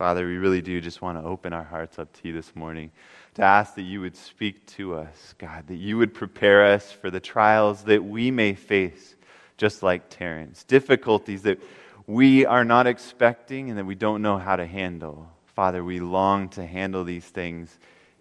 Father, we really do just want to open our hearts up to you this morning to ask that you would speak to us, God, that you would prepare us for the trials that we may face, just like Terrence, difficulties that we are not expecting and that we don't know how to handle. Father, we long to handle these things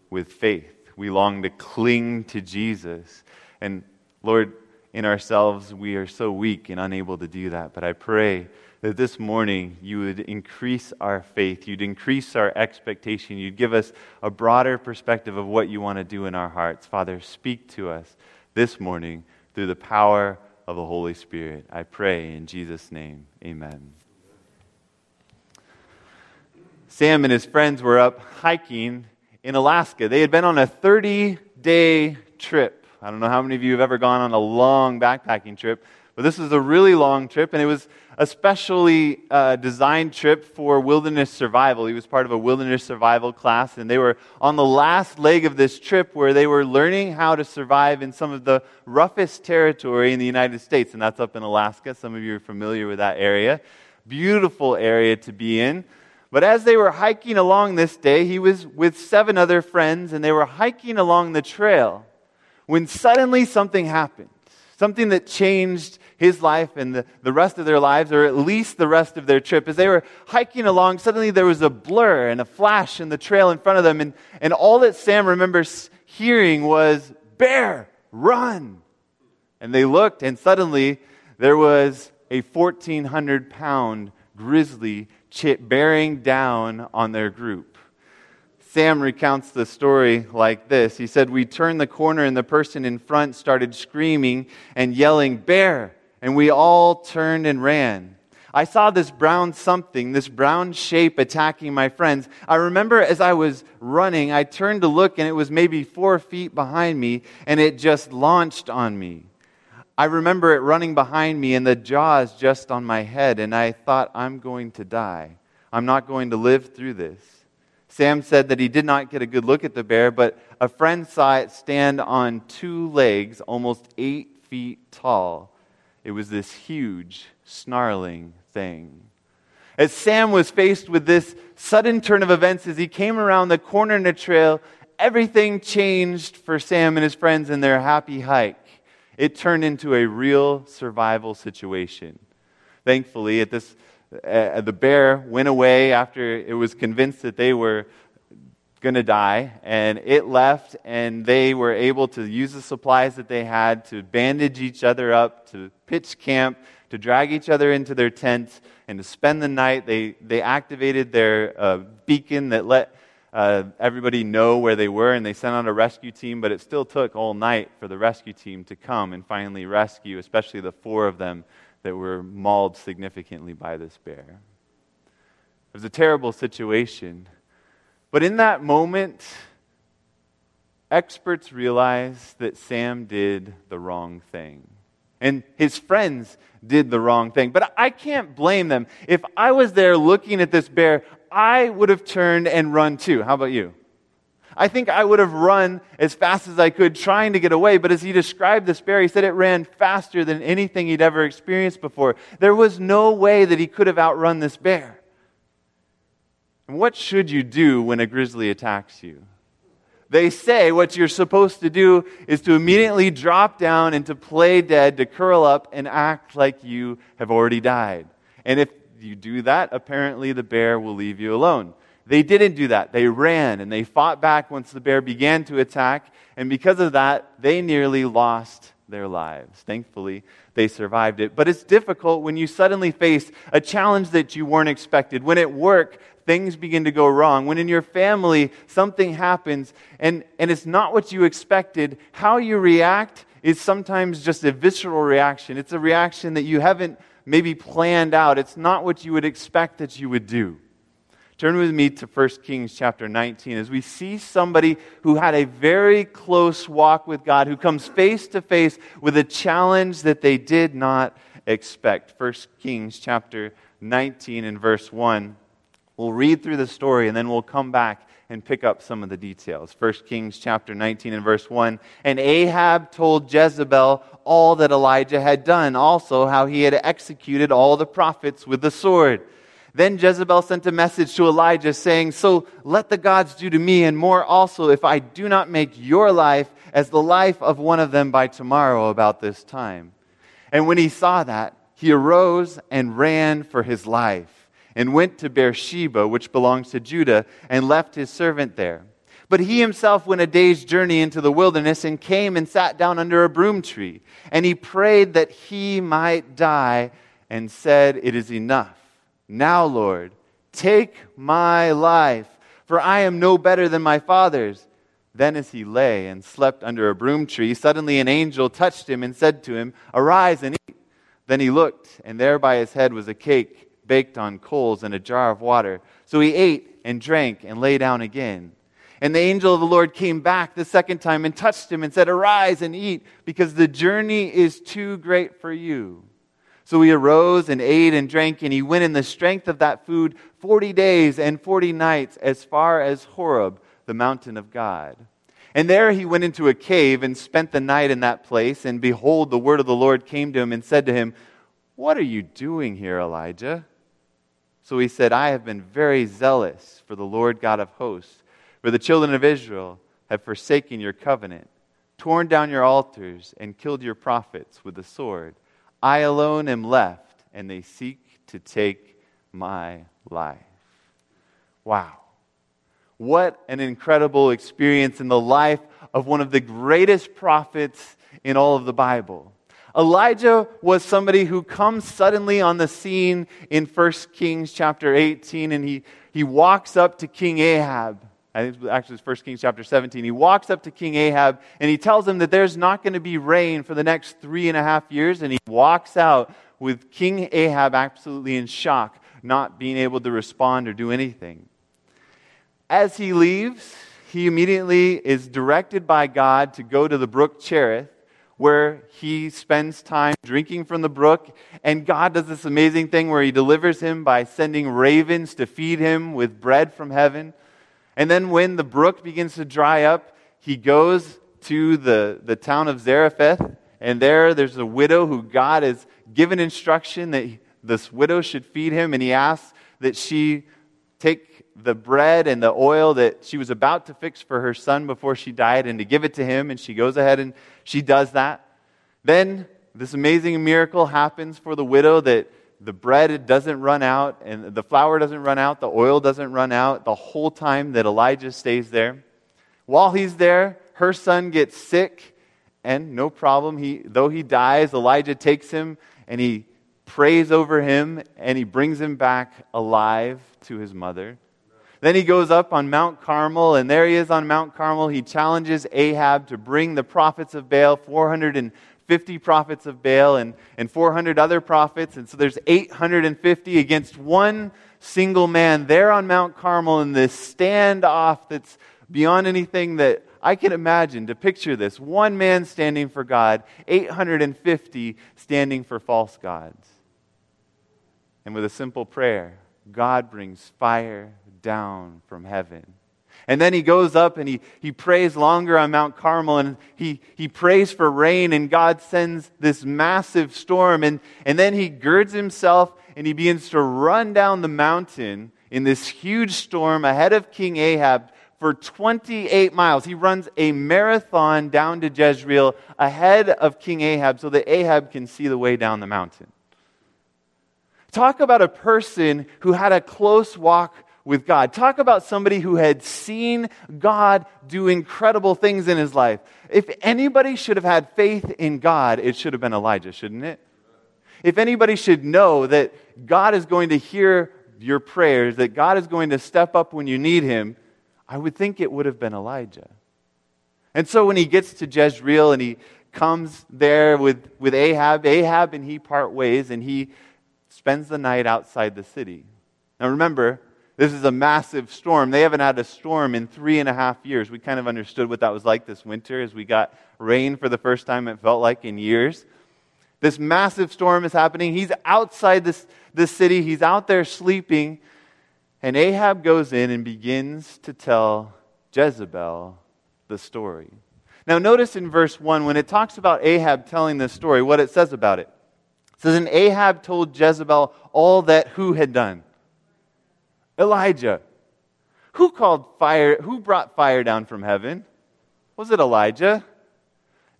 with faith. We long to cling to Jesus. And Lord, in ourselves, we are so weak and unable to do that. But I pray that this morning you would increase our faith, you'd increase our expectation, you'd give us a broader perspective of what you want to do in our hearts. Father, speak to us this morning through the power of the Holy Spirit. I pray in Jesus' name. Amen. Sam and his friends were up hiking in Alaska. They had been on a 30 day trip. I don't know how many of you have ever gone on a long backpacking trip, but this was a really long trip, and it was a specially uh, designed trip for wilderness survival. He was part of a wilderness survival class, and they were on the last leg of this trip where they were learning how to survive in some of the roughest territory in the United States, and that's up in Alaska. Some of you are familiar with that area. Beautiful area to be in. But as they were hiking along this day, he was with seven other friends, and they were hiking along the trail when suddenly something happened. Something that changed his life and the, the rest of their lives, or at least the rest of their trip. As they were hiking along, suddenly there was a blur and a flash in the trail in front of them. And, and all that Sam remembers hearing was, Bear, run! And they looked, and suddenly there was a 1,400 pound grizzly bearing down on their group. Sam recounts the story like this. He said, We turned the corner and the person in front started screaming and yelling, Bear! And we all turned and ran. I saw this brown something, this brown shape attacking my friends. I remember as I was running, I turned to look and it was maybe four feet behind me and it just launched on me. I remember it running behind me and the jaws just on my head and I thought, I'm going to die. I'm not going to live through this. Sam said that he did not get a good look at the bear, but a friend saw it stand on two legs, almost eight feet tall. It was this huge, snarling thing. As Sam was faced with this sudden turn of events, as he came around the corner in the trail, everything changed for Sam and his friends in their happy hike. It turned into a real survival situation. Thankfully, at this, uh, the bear went away after it was convinced that they were going to die, and it left, and they were able to use the supplies that they had to bandage each other up, to pitch camp, to drag each other into their tents, and to spend the night. They, they activated their uh, beacon that let uh, everybody know where they were, and they sent out a rescue team, but it still took all night for the rescue team to come and finally rescue, especially the four of them that were mauled significantly by this bear. It was a terrible situation. But in that moment, experts realized that Sam did the wrong thing. And his friends did the wrong thing. But I can't blame them. If I was there looking at this bear, I would have turned and run too. How about you? I think I would have run as fast as I could trying to get away. But as he described this bear, he said it ran faster than anything he'd ever experienced before. There was no way that he could have outrun this bear. And what should you do when a grizzly attacks you? They say what you're supposed to do is to immediately drop down and to play dead, to curl up and act like you have already died. And if you do that, apparently the bear will leave you alone. They didn't do that. They ran and they fought back once the bear began to attack. And because of that, they nearly lost their lives. Thankfully, they survived it. But it's difficult when you suddenly face a challenge that you weren't expected. When at work, things begin to go wrong, when in your family something happens and, and it's not what you expected, how you react is sometimes just a visceral reaction. It's a reaction that you haven't maybe planned out. It's not what you would expect that you would do. Turn with me to 1 Kings chapter 19 as we see somebody who had a very close walk with God, who comes face to face with a challenge that they did not expect. 1 Kings chapter 19 and verse 1. We'll read through the story and then we'll come back and pick up some of the details. 1 Kings chapter 19 and verse 1. And Ahab told Jezebel all that Elijah had done, also how he had executed all the prophets with the sword. Then Jezebel sent a message to Elijah saying, So let the gods do to me and more also if I do not make your life as the life of one of them by tomorrow about this time. And when he saw that, he arose and ran for his life and went to Beersheba, which belongs to Judah, and left his servant there. But he himself went a day's journey into the wilderness and came and sat down under a broom tree. And he prayed that he might die and said, It is enough. Now, Lord, take my life, for I am no better than my father's. Then, as he lay and slept under a broom tree, suddenly an angel touched him and said to him, Arise and eat. Then he looked, and there by his head was a cake baked on coals and a jar of water. So he ate and drank and lay down again. And the angel of the Lord came back the second time and touched him and said, Arise and eat, because the journey is too great for you. So he arose and ate and drank, and he went in the strength of that food 40 days and 40 nights as far as Horeb, the mountain of God. And there he went into a cave and spent the night in that place. And behold, the word of the Lord came to him and said to him, What are you doing here, Elijah? So he said, I have been very zealous for the Lord God of hosts, for the children of Israel have forsaken your covenant, torn down your altars, and killed your prophets with the sword. I alone am left, and they seek to take my life. Wow. What an incredible experience in the life of one of the greatest prophets in all of the Bible. Elijah was somebody who comes suddenly on the scene in 1 Kings chapter 18, and he, he walks up to King Ahab. I think it's actually it's 1 Kings chapter 17. He walks up to King Ahab and he tells him that there's not going to be rain for the next three and a half years. And he walks out with King Ahab absolutely in shock, not being able to respond or do anything. As he leaves, he immediately is directed by God to go to the brook Cherith, where he spends time drinking from the brook. And God does this amazing thing where he delivers him by sending ravens to feed him with bread from heaven. And then when the brook begins to dry up, he goes to the, the town of Zarephath, and there there's a widow who God has given instruction that this widow should feed him, and he asks that she take the bread and the oil that she was about to fix for her son before she died and to give it to him, and she goes ahead and she does that. Then this amazing miracle happens for the widow that the bread doesn't run out and the flour doesn't run out, the oil doesn't run out the whole time that Elijah stays there. While he's there, her son gets sick, and no problem. He, though he dies, Elijah takes him and he prays over him and he brings him back alive to his mother. Then he goes up on Mount Carmel, and there he is on Mount Carmel. He challenges Ahab to bring the prophets of Baal, 450 50 prophets of Baal and, and 400 other prophets. And so there's 850 against one single man there on Mount Carmel in this standoff that's beyond anything that I can imagine to picture this. One man standing for God, 850 standing for false gods. And with a simple prayer, God brings fire down from heaven and then he goes up and he, he prays longer on Mount Carmel and he, he prays for rain, and God sends this massive storm. And, and then he girds himself and he begins to run down the mountain in this huge storm ahead of King Ahab for 28 miles. He runs a marathon down to Jezreel ahead of King Ahab so that Ahab can see the way down the mountain. Talk about a person who had a close walk with God. Talk about somebody who had seen God do incredible things in his life. If anybody should have had faith in God, it should have been Elijah, shouldn't it? If anybody should know that God is going to hear your prayers, that God is going to step up when you need him, I would think it would have been Elijah. And so when he gets to Jezreel and he comes there with, with Ahab, Ahab and he part ways and he spends the night outside the city. Now remember, this is a massive storm. They haven't had a storm in three and a half years. We kind of understood what that was like this winter as we got rain for the first time, it felt like, in years. This massive storm is happening. He's outside this, this city, he's out there sleeping. And Ahab goes in and begins to tell Jezebel the story. Now, notice in verse 1, when it talks about Ahab telling this story, what it says about it. It says, And Ahab told Jezebel all that who had done? Elijah. Who called fire? Who brought fire down from heaven? Was it Elijah?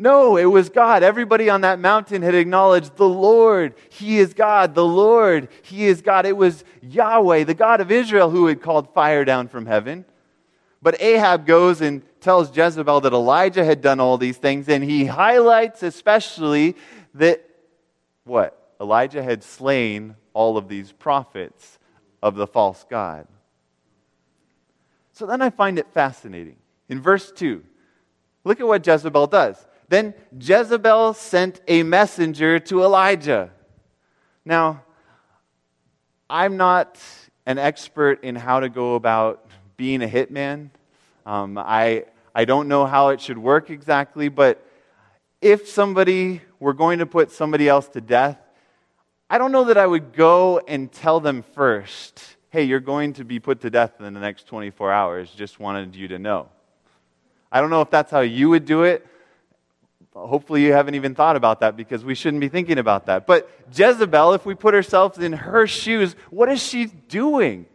No, it was God. Everybody on that mountain had acknowledged the Lord. He is God. The Lord, He is God. It was Yahweh, the God of Israel, who had called fire down from heaven. But Ahab goes and tells Jezebel that Elijah had done all these things, and he highlights especially that what? Elijah had slain all of these prophets of the false God. So then I find it fascinating. In verse 2, look at what Jezebel does. Then Jezebel sent a messenger to Elijah. Now, I'm not an expert in how to go about being a hitman. Um, I, I don't know how it should work exactly, but if somebody were going to put somebody else to death, I don't know that I would go and tell them first, hey, you're going to be put to death in the next 24 hours. Just wanted you to know. I don't know if that's how you would do it, Hopefully, you haven't even thought about that because we shouldn't be thinking about that. But Jezebel, if we put ourselves in her shoes, what is she doing?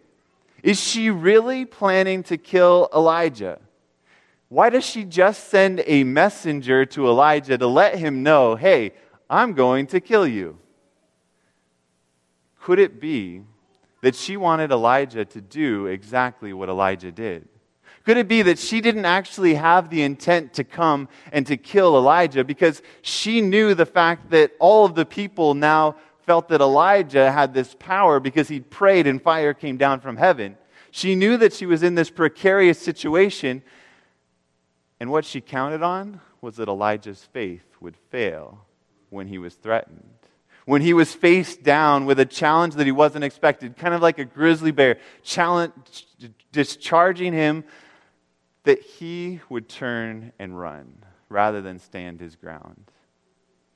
Is she really planning to kill Elijah? Why does she just send a messenger to Elijah to let him know, hey, I'm going to kill you? Could it be that she wanted Elijah to do exactly what Elijah did? Could it be that she didn't actually have the intent to come and to kill Elijah because she knew the fact that all of the people now felt that Elijah had this power because he prayed and fire came down from heaven? She knew that she was in this precarious situation, and what she counted on was that Elijah's faith would fail when he was threatened when he was faced down with a challenge that he wasn't expected, kind of like a grizzly bear, discharging him that he would turn and run rather than stand his ground?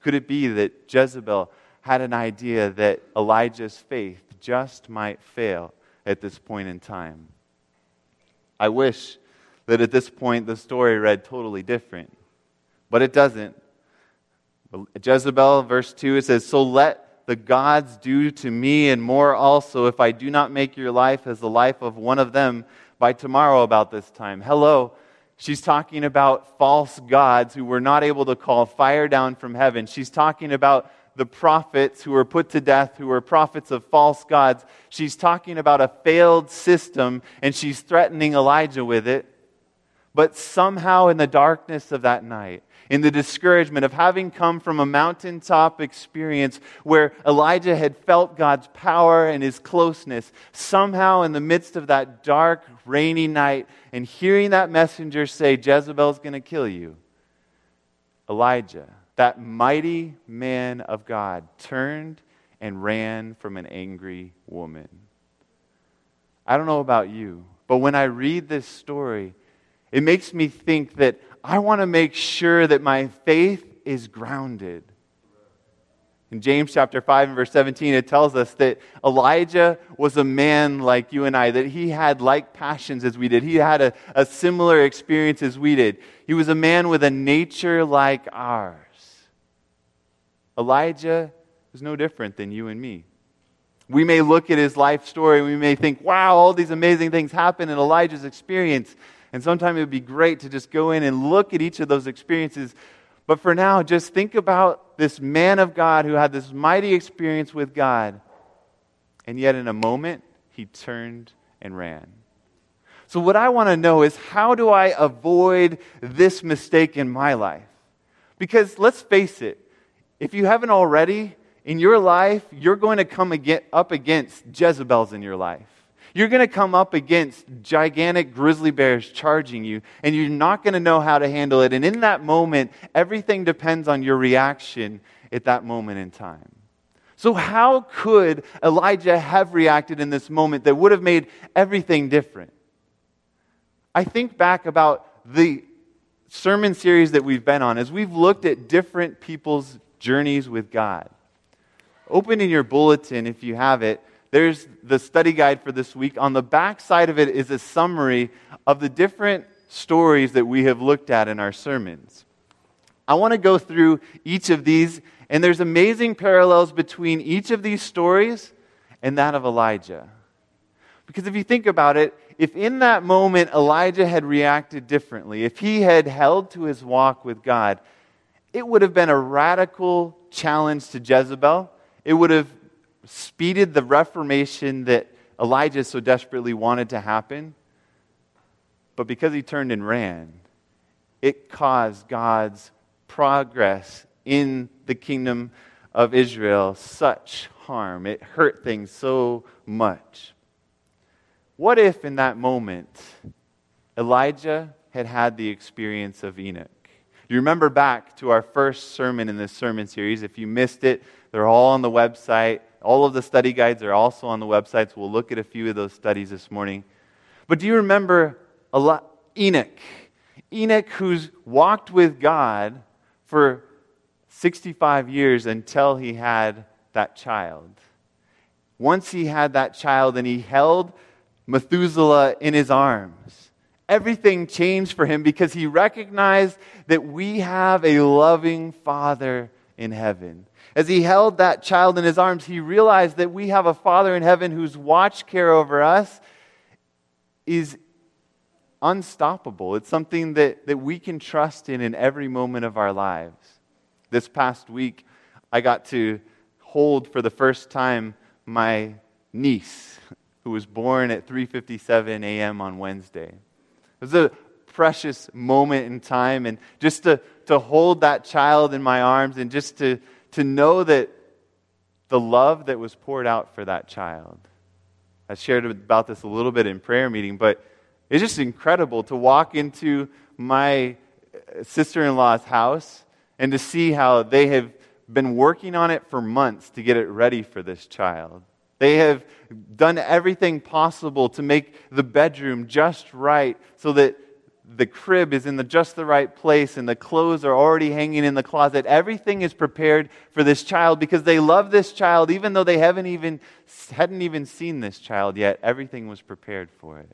Could it be that Jezebel had an idea that Elijah's faith just might fail at this point in time? I wish that at this point the story read totally different, but it doesn't. Jezebel, verse 2, it says, So let the gods do to me and more also if I do not make your life as the life of one of them by tomorrow about this time. Hello. She's talking about false gods who were not able to call fire down from heaven. She's talking about the prophets who were put to death, who were prophets of false gods. She's talking about a failed system, and she's threatening Elijah with it. But somehow, in the darkness of that night, in the discouragement of having come from a mountaintop experience where Elijah had felt God's power and his closeness, somehow in the midst of that dark, rainy night, and hearing that messenger say, Jezebel's going to kill you, Elijah, that mighty man of God, turned and ran from an angry woman. I don't know about you, but when I read this story, it makes me think that I want to make sure that my faith is grounded. In James chapter 5 and verse 17, it tells us that Elijah was a man like you and I, that he had like passions as we did. He had a, a similar experience as we did. He was a man with a nature like ours. Elijah is no different than you and me. We may look at his life story and we may think, wow, all these amazing things happened in Elijah's experience. And sometimes it would be great to just go in and look at each of those experiences. But for now, just think about this man of God who had this mighty experience with God. And yet, in a moment, he turned and ran. So, what I want to know is how do I avoid this mistake in my life? Because let's face it, if you haven't already, in your life, you're going to come up against Jezebels in your life. You're going to come up against gigantic grizzly bears charging you, and you're not going to know how to handle it. And in that moment, everything depends on your reaction at that moment in time. So, how could Elijah have reacted in this moment that would have made everything different? I think back about the sermon series that we've been on as we've looked at different people's journeys with God. Open in your bulletin, if you have it, there's the study guide for this week. On the back side of it is a summary of the different stories that we have looked at in our sermons. I want to go through each of these, and there's amazing parallels between each of these stories and that of Elijah. Because if you think about it, if in that moment Elijah had reacted differently, if he had held to his walk with God, it would have been a radical challenge to Jezebel. It would have speeded the reformation that Elijah so desperately wanted to happen. But because he turned and ran, it caused God's progress in the kingdom of Israel such harm. It hurt things so much. What if in that moment Elijah had had the experience of Enoch? You remember back to our first sermon in this sermon series. If you missed it, they're all on the website. All of the study guides are also on the websites. We'll look at a few of those studies this morning. But do you remember Enoch? Enoch, who's walked with God for 65 years until he had that child. Once he had that child and he held Methuselah in his arms, everything changed for him because he recognized that we have a loving Father in heaven. As he held that child in his arms, he realized that we have a Father in heaven whose watch care over us is unstoppable. It's something that, that we can trust in in every moment of our lives. This past week, I got to hold for the first time my niece, who was born at 3:57 a.m. on Wednesday. It was a precious moment in time, and just to, to hold that child in my arms and just to, to know that the love that was poured out for that child. I shared about this a little bit in prayer meeting, but it's just incredible to walk into my sister in law's house and to see how they have been working on it for months to get it ready for this child. They have done everything possible to make the bedroom just right so that the crib is in the, just the right place and the clothes are already hanging in the closet. Everything is prepared for this child because they love this child even though they haven't even hadn't even seen this child yet. Everything was prepared for it.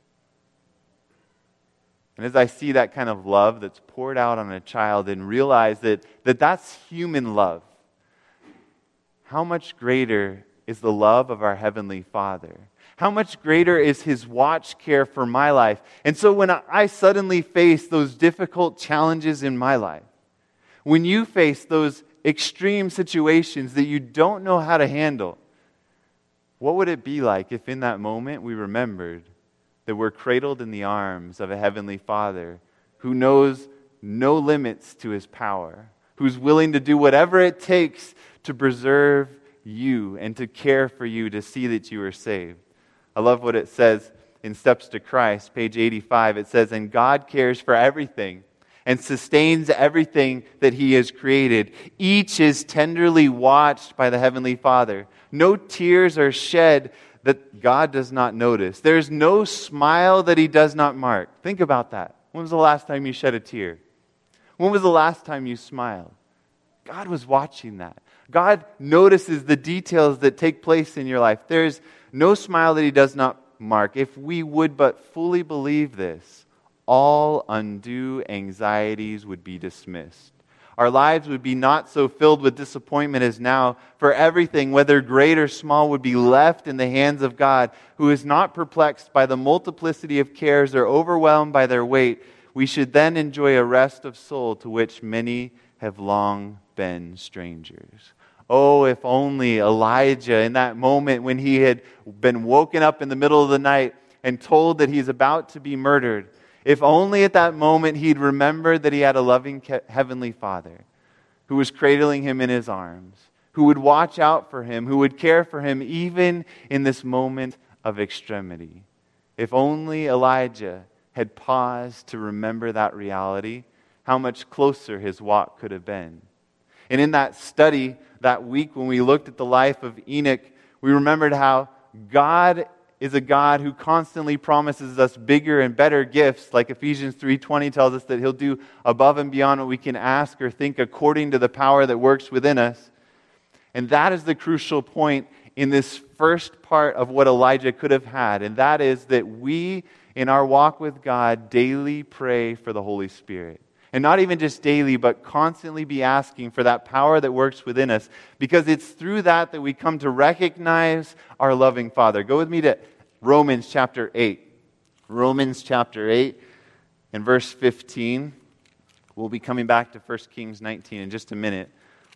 And as I see that kind of love that's poured out on a child and realize that, that that's human love, how much greater is the love of our Heavenly Father? How much greater is His watch care for my life? And so when I suddenly face those difficult challenges in my life, when you face those extreme situations that you don't know how to handle, what would it be like if in that moment we remembered that we're cradled in the arms of a heavenly Father who knows no limits to his power, who's willing to do whatever it takes to preserve you and to care for you to see that you are saved. I love what it says in Steps to Christ, page 85. It says, And God cares for everything and sustains everything that he has created. Each is tenderly watched by the Heavenly Father. No tears are shed that God does not notice. There's no smile that He does not mark. Think about that. When was the last time you shed a tear? When was the last time you smiled? God was watching that. God notices the details that take place in your life. There's no smile that He does not mark. If we would but fully believe this, all undue anxieties would be dismissed. Our lives would be not so filled with disappointment as now, for everything, whether great or small, would be left in the hands of God, who is not perplexed by the multiplicity of cares or overwhelmed by their weight. We should then enjoy a rest of soul to which many have long been strangers. Oh, if only Elijah, in that moment when he had been woken up in the middle of the night and told that he's about to be murdered, if only at that moment he'd remembered that he had a loving heavenly Father who was cradling him in his arms, who would watch out for him, who would care for him even in this moment of extremity. If only Elijah had paused to remember that reality, how much closer his walk could have been. And in that study that week when we looked at the life of Enoch, we remembered how God is a God who constantly promises us bigger and better gifts, like Ephesians 3:20 tells us that he'll do above and beyond what we can ask or think according to the power that works within us. And that is the crucial point in this first part of what Elijah could have had, and that is that we in our walk with God daily pray for the Holy Spirit. And not even just daily, but constantly be asking for that power that works within us. Because it's through that that we come to recognize our loving Father. Go with me to Romans chapter 8. Romans chapter 8 and verse 15. We'll be coming back to 1 Kings 19 in just a minute.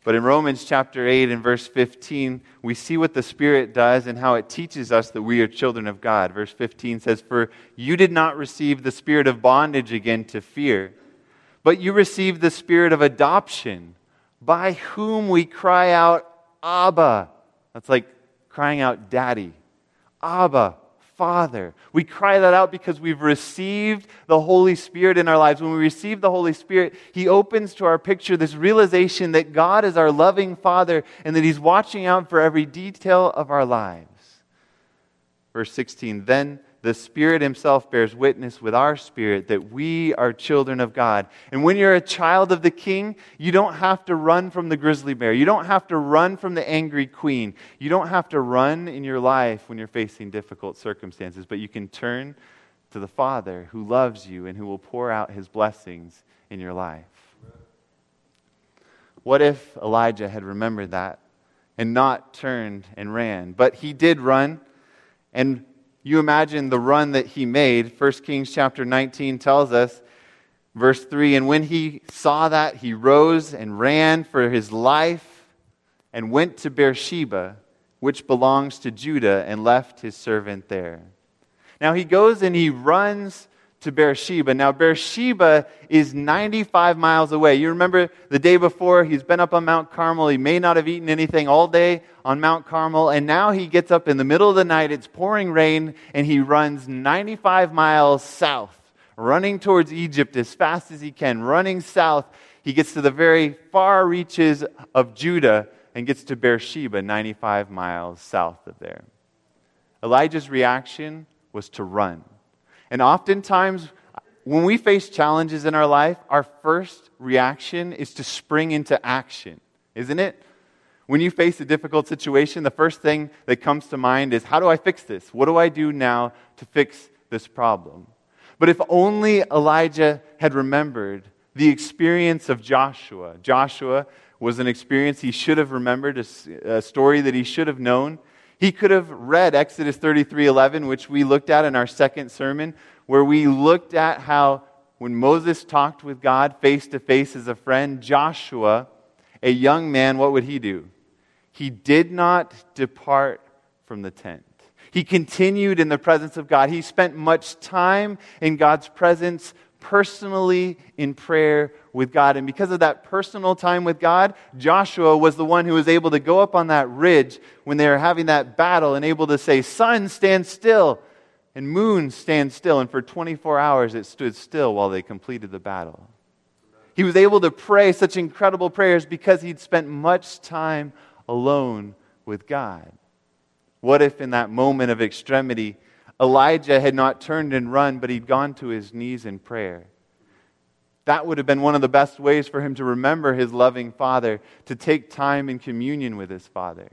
But in Romans chapter 8 and verse 15, we see what the Spirit does and how it teaches us that we are children of God. Verse 15 says, For you did not receive the spirit of bondage again to fear, but you received the spirit of adoption, by whom we cry out, Abba. That's like crying out, Daddy. Abba, Father. We cry that out because we've received the Holy Spirit in our lives. When we receive the Holy Spirit, He opens to our picture this realization that God is our loving Father and that He's watching out for every detail of our lives. Verse 16 Then the Spirit Himself bears witness with our spirit that we are children of God. And when you're a child of the King, you don't have to run from the grizzly bear. You don't have to run from the angry queen. You don't have to run in your life when you're facing difficult circumstances, but you can turn to the Father who loves you and who will pour out His blessings in your life. What if Elijah had remembered that and not turned and ran? But he did run. And you imagine the run that he made. 1 Kings chapter 19 tells us, verse 3 And when he saw that, he rose and ran for his life and went to Beersheba, which belongs to Judah, and left his servant there. Now he goes and he runs to Beersheba. Now, Beersheba is 95 miles away. You remember the day before, he's been up on Mount Carmel. He may not have eaten anything all day on Mount Carmel. And now he gets up in the middle of the night. It's pouring rain, and he runs 95 miles south, running towards Egypt as fast as he can, running south. He gets to the very far reaches of Judah and gets to Beersheba, 95 miles south of there. Elijah's reaction was to run. And oftentimes, when we face challenges in our life, our first reaction is to spring into action, isn't it? When you face a difficult situation, the first thing that comes to mind is how do I fix this? What do I do now to fix this problem? But if only Elijah had remembered the experience of Joshua. Joshua was an experience he should have remembered, a, story that he should have known. He could have read Exodus 33:11, which we looked at in our second sermon, where we looked at how when Moses talked with God face to face as a friend, Joshua, a young man, what would he do? He did not depart from the tent. He continued in the presence of God. He spent much time in God's presence personally in prayer with God. And because of that personal time with God, Joshua was the one who was able to go up on that ridge when they were having that battle and able to say, Sun, stand still, and moon, stand still. And for 24 hours it stood still while they completed the battle. He was able to pray such incredible prayers because he'd spent much time alone with God. What if in that moment of extremity, Elijah had not turned and run, but he'd gone to his knees in prayer. That would have been one of the best ways for him to remember his loving father, to take time in communion with his father.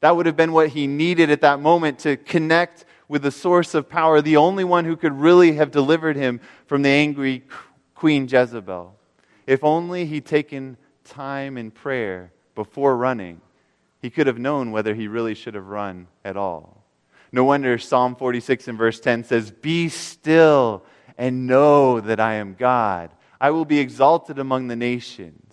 That would have been what he needed at that moment to connect with the source of power, the only one who could really have delivered him from the angry Queen Jezebel. If only he'd taken time in prayer before running, he could have known whether he really should have run at all. No wonder Psalm 46 and verse 10 says, Be still and know that I am God. I will be exalted among the nations.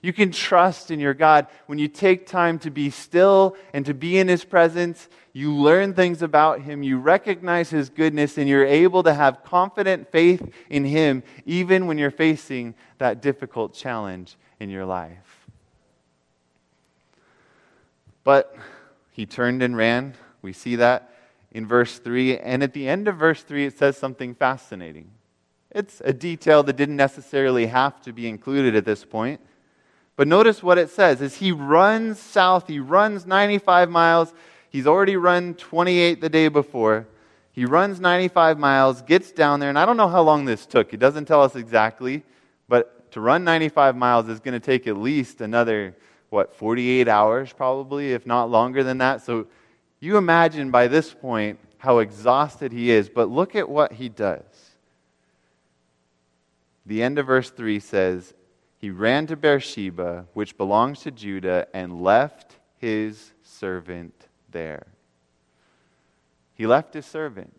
You can trust in your God. When you take time to be still and to be in His presence, you learn things about Him, you recognize His goodness, and you're able to have confident faith in Him even when you're facing that difficult challenge in your life. But he turned and ran. We see that in verse 3. And at the end of verse 3, it says something fascinating. It's a detail that didn't necessarily have to be included at this point. But notice what it says as he runs south, he runs 95 miles. He's already run 28 the day before. He runs 95 miles, gets down there, and I don't know how long this took. It doesn't tell us exactly, but to run 95 miles is going to take at least another, what, 48 hours probably, if not longer than that. So you imagine by this point how exhausted he is, but look at what he does. The end of verse 3 says, He ran to Beersheba, which belongs to Judah, and left his servant there. He left his servant.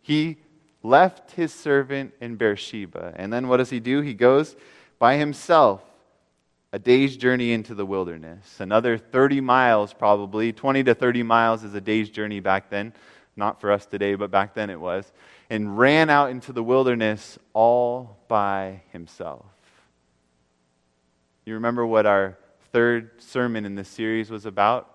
He left his servant in Beersheba. And then what does he do? He goes by himself a day's journey into the wilderness. Another 30 miles, probably. 20 to 30 miles is a day's journey back then. Not for us today, but back then it was. And ran out into the wilderness all by himself. You remember what our third sermon in this series was about?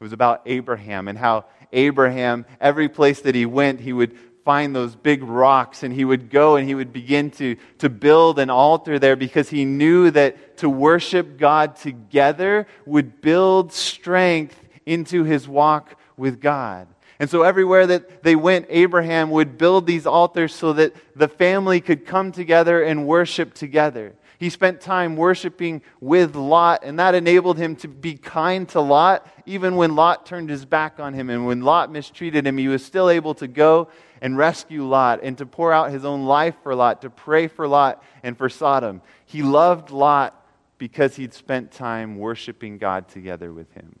It was about Abraham and how Abraham, every place that he went, he would find those big rocks and he would go and he would begin to, to build an altar there because he knew that to worship God together would build strength into his walk with God. And so, everywhere that they went, Abraham would build these altars so that the family could come together and worship together. He spent time worshiping with Lot, and that enabled him to be kind to Lot, even when Lot turned his back on him. And when Lot mistreated him, he was still able to go and rescue Lot and to pour out his own life for Lot, to pray for Lot and for Sodom. He loved Lot because he'd spent time worshiping God together with him.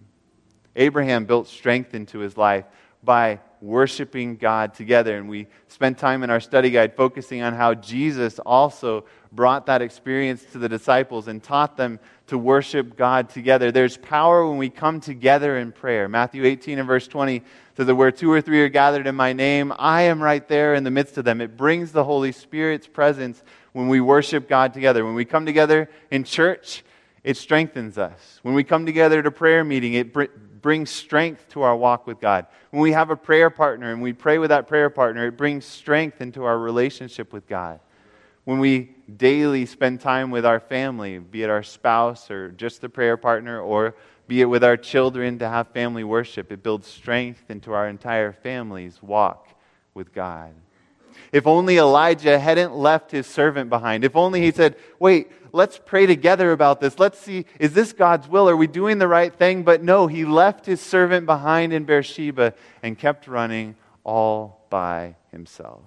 Abraham built strength into his life by worshiping God together. And we spent time in our study guide focusing on how Jesus also brought that experience to the disciples and taught them to worship God together. There's power when we come together in prayer. Matthew 18 and verse 20 says that where two or three are gathered in my name, I am right there in the midst of them. It brings the Holy Spirit's presence when we worship God together. When we come together in church, it strengthens us. When we come together to prayer meeting, it brings strength to our walk with God. When we have a prayer partner and we pray with that prayer partner, it brings strength into our relationship with God when we daily spend time with our family, be it our spouse or just the prayer partner, or be it with our children to have family worship, it builds strength into our entire family's walk with God. If only Elijah hadn't left his servant behind. If only he said, wait, let's pray together about this. Let's see, is this God's will? Are we doing the right thing? But no, he left his servant behind in Beersheba and kept running all by himself.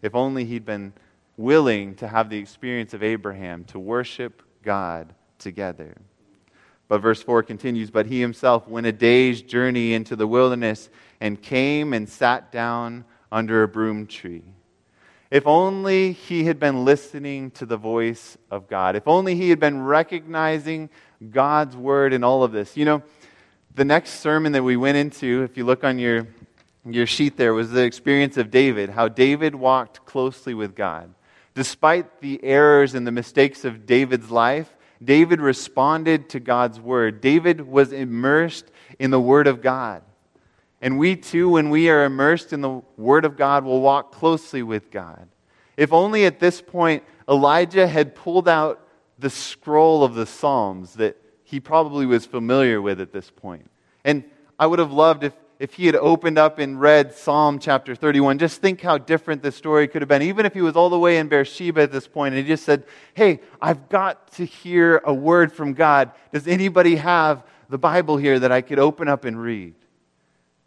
If only he'd been willing to have the experience of Abraham to worship God together. But verse 4 continues But he himself went a day's journey into the wilderness and came and sat down under a broom tree. If only he had been listening to the voice of God. If only he had been recognizing God's word in all of this. You know, the next sermon that we went into, if you look on your, your sheet there, was the experience of David, how David walked closely with God. Despite the errors and the mistakes of David's life, David responded to God's word. David was immersed in the word of God. And we too, when we are immersed in the word of God, will walk closely with God. If only at this point Elijah had pulled out the scroll of the Psalms that he probably was familiar with at this point. And I would have loved if if he had opened up and read Psalm chapter 31, just think how different this story could have been. Even if he was all the way in Beersheba at this point and he just said, Hey, I've got to hear a word from God. Does anybody have the Bible here that I could open up and read?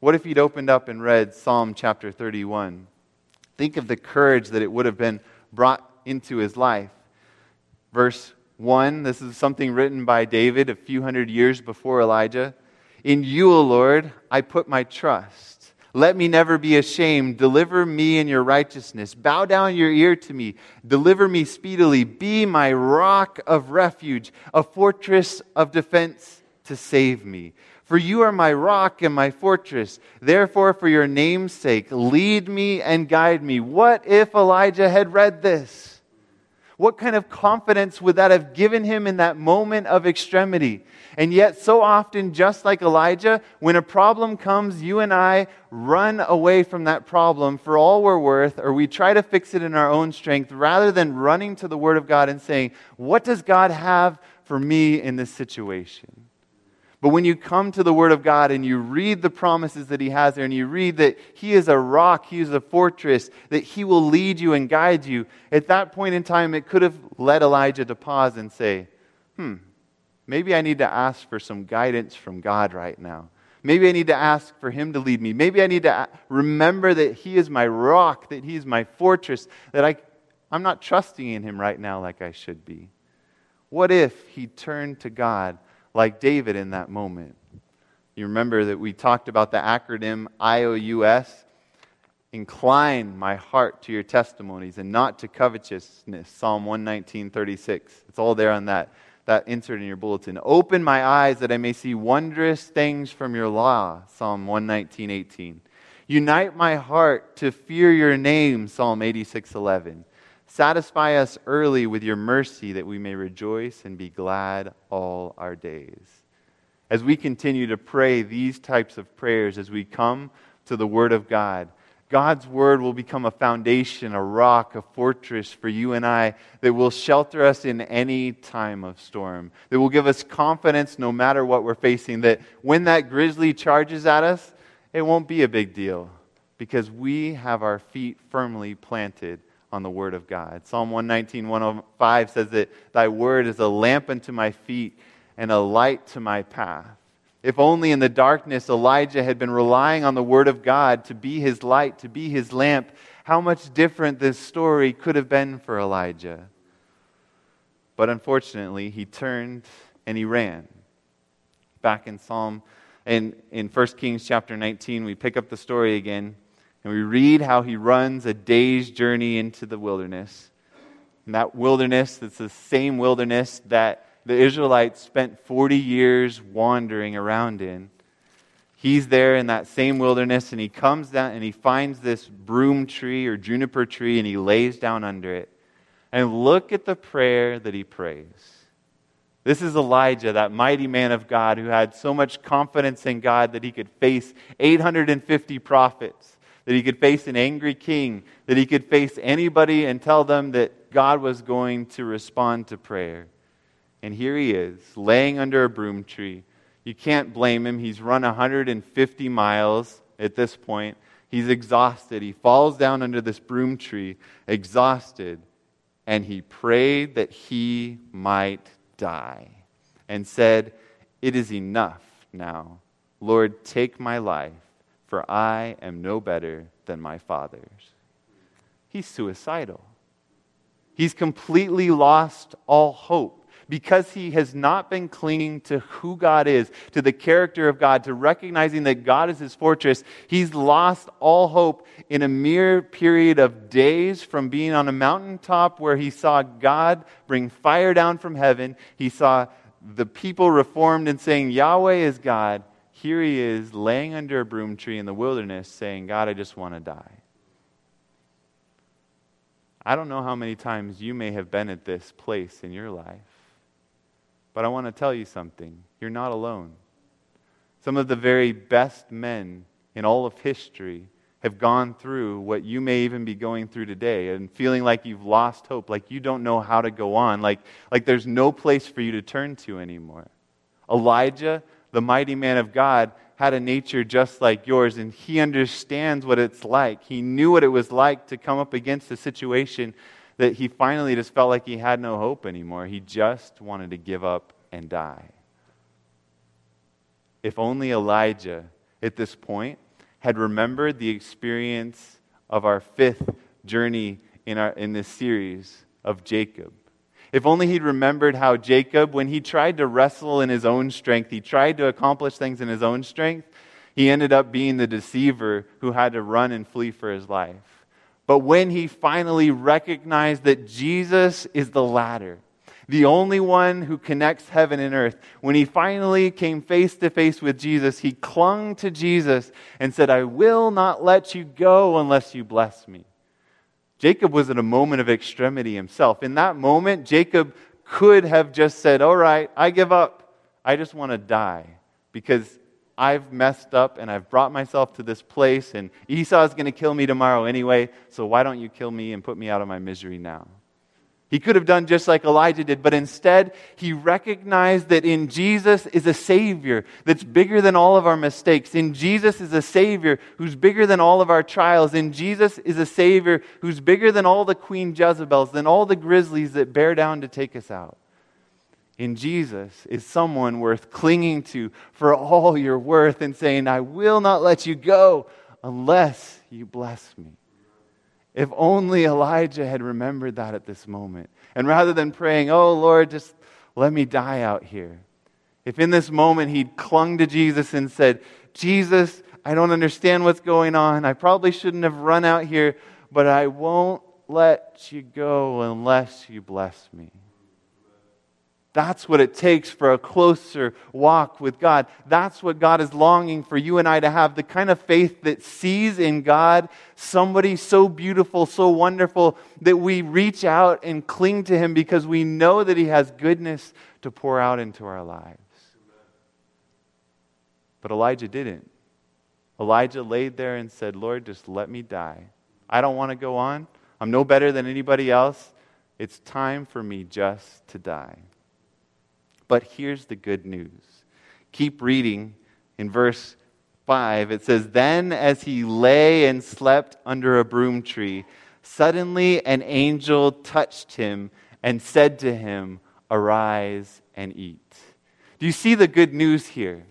What if he'd opened up and read Psalm chapter 31? Think of the courage that it would have been brought into his life. Verse 1 this is something written by David a few hundred years before Elijah. In you, O Lord, I put my trust. Let me never be ashamed. Deliver me in your righteousness. Bow down your ear to me. Deliver me speedily. Be my rock of refuge, a fortress of defense to save me. For you are my rock and my fortress. Therefore, for your name's sake, lead me and guide me. What if Elijah had read this? What kind of confidence would that have given him in that moment of extremity? And yet, so often, just like Elijah, when a problem comes, you and I run away from that problem for all we're worth, or we try to fix it in our own strength rather than running to the Word of God and saying, What does God have for me in this situation? But when you come to the Word of God and you read the promises that He has there, and you read that He is a rock, He is a fortress, that He will lead you and guide you, at that point in time, it could have led Elijah to pause and say, Hmm, Maybe I need to ask for some guidance from God right now. Maybe I need to ask for Him to lead me. Maybe I need to remember that He is my rock, that He is my fortress, that I, I'm not trusting in Him right now like I should be. What if He turned to God like David in that moment? You remember that we talked about the acronym IOUS. Incline my heart to your testimonies and not to covetousness. Psalm 119, 36. It's all there on that, that insert in your bulletin. Open my eyes that I may see wondrous things from your law. Psalm 119, 18. Unite my heart to fear your name. Psalm 86, 11. Satisfy us early with your mercy that we may rejoice and be glad all our days. As we continue to pray these types of prayers, as we come to the Word of God, God's Word will become a foundation, a rock, a fortress for you and I that will shelter us in any time of storm, that will give us confidence no matter what we're facing, that when that grizzly charges at us, it won't be a big deal because we have our feet firmly planted on the Word of God. Psalm 119, 105 says that Thy Word is a lamp unto my feet and a light to my path. If only in the darkness Elijah had been relying on the Word of God to be his light, to be his lamp, how much different this story could have been for Elijah. But unfortunately, he turned and he ran. Back in Psalm, in, in 1 Kings chapter 19, we pick up the story again. And we read how he runs a day's journey into the wilderness. And that wilderness, it's the same wilderness that the Israelites spent 40 years wandering around in. He's there in that same wilderness, and he comes down and he finds this broom tree or juniper tree, and he lays down under it. And look at the prayer that he prays. This is Elijah, that mighty man of God who had so much confidence in God that he could face 850 prophets that he could face an angry king, that he could face anybody and tell them that God was going to respond to prayer. And here he is, laying under a broom tree. You can't blame him. He's run 150 miles at this point. He's exhausted. He falls down under this broom tree, exhausted, and he prayed that he might die and said, It is enough now. Lord, take my life for I am no better than my fathers. He's suicidal. He's completely lost all hope because he has not been clinging to who God is, to the character of God, to recognizing that God is his fortress. He's lost all hope in a mere period of days from being on a mountaintop where he saw God bring fire down from heaven. He saw the people reformed and saying, Yahweh is God here he is laying under a broom tree in the wilderness saying, God, I just want to die. I don't know how many times you may have been at this place in your life, but I want to tell you something. You're not alone. Some of the very best men in all of history have gone through what you may even be going through today and feeling like you've lost hope, like you don't know how to go on, like, like there's no place for you to turn to anymore. Elijah the mighty man of God, had a nature just like yours, and he understands what it's like. He knew what it was like to come up against a situation that he finally just felt like he had no hope anymore. He just wanted to give up and die. If only Elijah, at this point, had remembered the experience of our fifth journey in, our, in this series of Jacob if only he'd remembered how Jacob, when he tried to wrestle in his own strength, he tried to accomplish things in his own strength, he ended up being the deceiver who had to run and flee for his life. But when he finally recognized that Jesus is the ladder, the only one who connects heaven and earth, when he finally came face to face with Jesus, he clung to Jesus and said, I will not let you go unless you bless me. Jacob was at a moment of extremity himself. In that moment, Jacob could have just said, All right, I give up. I just want to die because I've messed up and I've brought myself to this place, and Esau is going to kill me tomorrow anyway, so why don't you kill me and put me out of my misery now? He could have done just like Elijah did, but instead, he recognized that in Jesus is a Savior that's bigger than all of our mistakes. In Jesus is a Savior who's bigger than all of our trials. In Jesus is a Savior who's bigger than all the Queen Jezebels, than all the grizzlies that bear down to take us out. In Jesus is someone worth clinging to for all your worth and saying, I will not let you go unless you bless me. If only Elijah had remembered that at this moment. And rather than praying, oh Lord, just let me die out here. If in this moment he'd clung to Jesus and said, Jesus, I don't understand what's going on. I probably shouldn't have run out here, but I won't let you go unless you bless me. That's what it takes for a closer walk with God. That's what God is longing for you and I to have the kind of faith that sees in God somebody so beautiful, so wonderful, that we reach out and cling to Him because we know that He has goodness to pour out into our lives. But Elijah didn't. Elijah laid there and said, Lord, just let me die. I don't want to go on. I'm no better than anybody else. It's time for me just to die. But here's the good news. Keep reading in verse 5. It says, Then as he lay and slept under a broom tree, suddenly an angel touched him and said to him, Arise and eat. Do you see the good news here?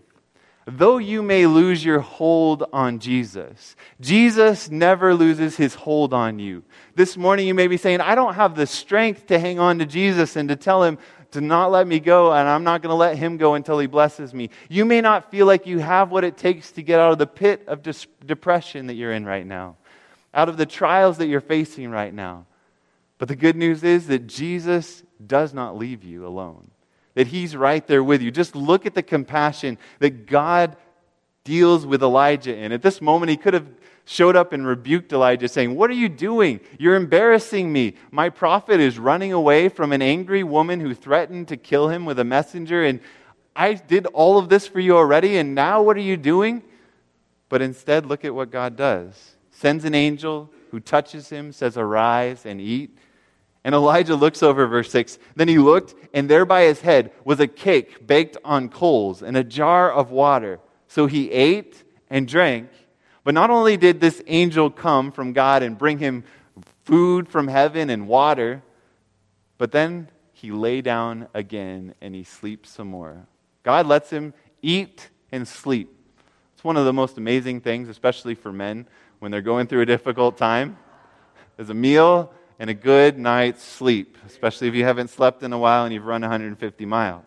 Though you may lose your hold on Jesus, Jesus never loses his hold on you. This morning you may be saying, I don't have the strength to hang on to Jesus and to tell him, to not let me go, and I'm not going to let him go until he blesses me. You may not feel like you have what it takes to get out of the pit of dis- depression that you're in right now, out of the trials that you're facing right now. But the good news is that Jesus does not leave you alone, that he's right there with you. Just look at the compassion that God deals with Elijah in. At this moment, he could have showed up and rebuked Elijah, saying, What are you doing? You're embarrassing me. My prophet is running away from an angry woman who threatened to kill him with a messenger, and I did all of this for you already, and now what are you doing? But instead, look at what God does. Sends an angel who touches him, says, Arise and eat. And Elijah looks over verse 6. Then he looked, and there by his head was a cake baked on coals and a jar of water. So he ate and drank. But not only did this angel come from God and bring him food from heaven and water, but then he lay down again and he sleeps some more. God lets him eat and sleep. It's one of the most amazing things, especially for men when they're going through a difficult time. There's a meal and a good night's sleep, especially if you haven't slept in a while and you've run 150 miles.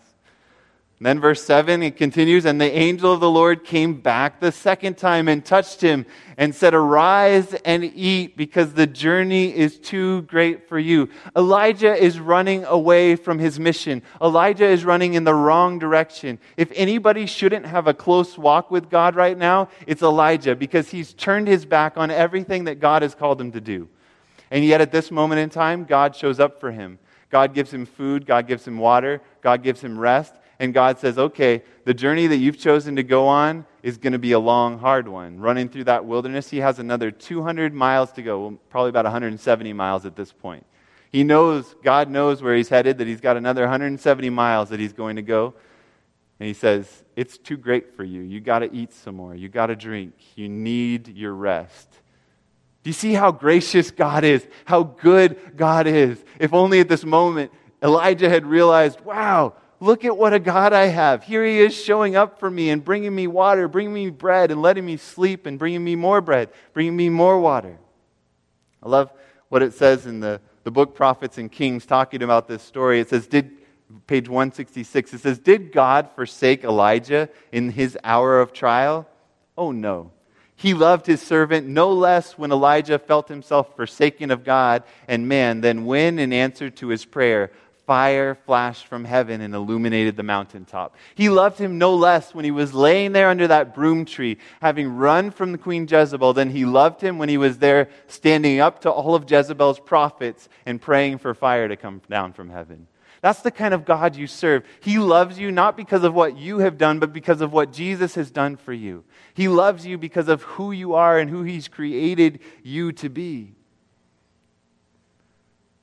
And then, verse 7, it continues, and the angel of the Lord came back the second time and touched him and said, Arise and eat, because the journey is too great for you. Elijah is running away from his mission. Elijah is running in the wrong direction. If anybody shouldn't have a close walk with God right now, it's Elijah, because he's turned his back on everything that God has called him to do. And yet, at this moment in time, God shows up for him. God gives him food, God gives him water, God gives him rest and God says, okay, the journey that you've chosen to go on is going to be a long, hard one. Running through that wilderness, he has another 200 miles to go, well, probably about 170 miles at this point. He knows, God knows where he's headed, that he's got another 170 miles that he's going to go. And he says, It's too great for you. You got to eat some more. You got to drink. You need your rest. Do you see how gracious God is? How good God is? If only at this moment Elijah had realized, wow, Look at what a God I have. Here he is showing up for me and bringing me water, bringing me bread, and letting me sleep, and bringing me more bread, bringing me more water. I love what it says in the, the book Prophets and Kings talking about this story. It says, Did page 166, it says, Did God forsake Elijah in his hour of trial? Oh no. He loved his servant no less when Elijah felt himself forsaken of God and man than when, in answer to his prayer, fire flashed from heaven and illuminated the mountaintop. He loved him no less when he was laying there under that broom tree, having run from the queen Jezebel, than he loved him when he was there standing up to all of Jezebel's prophets and praying for fire to come down from heaven. That's the kind of God you serve. He loves you not because of what you have done, but because of what Jesus has done for you. He loves you because of who you are and who He's created you to be.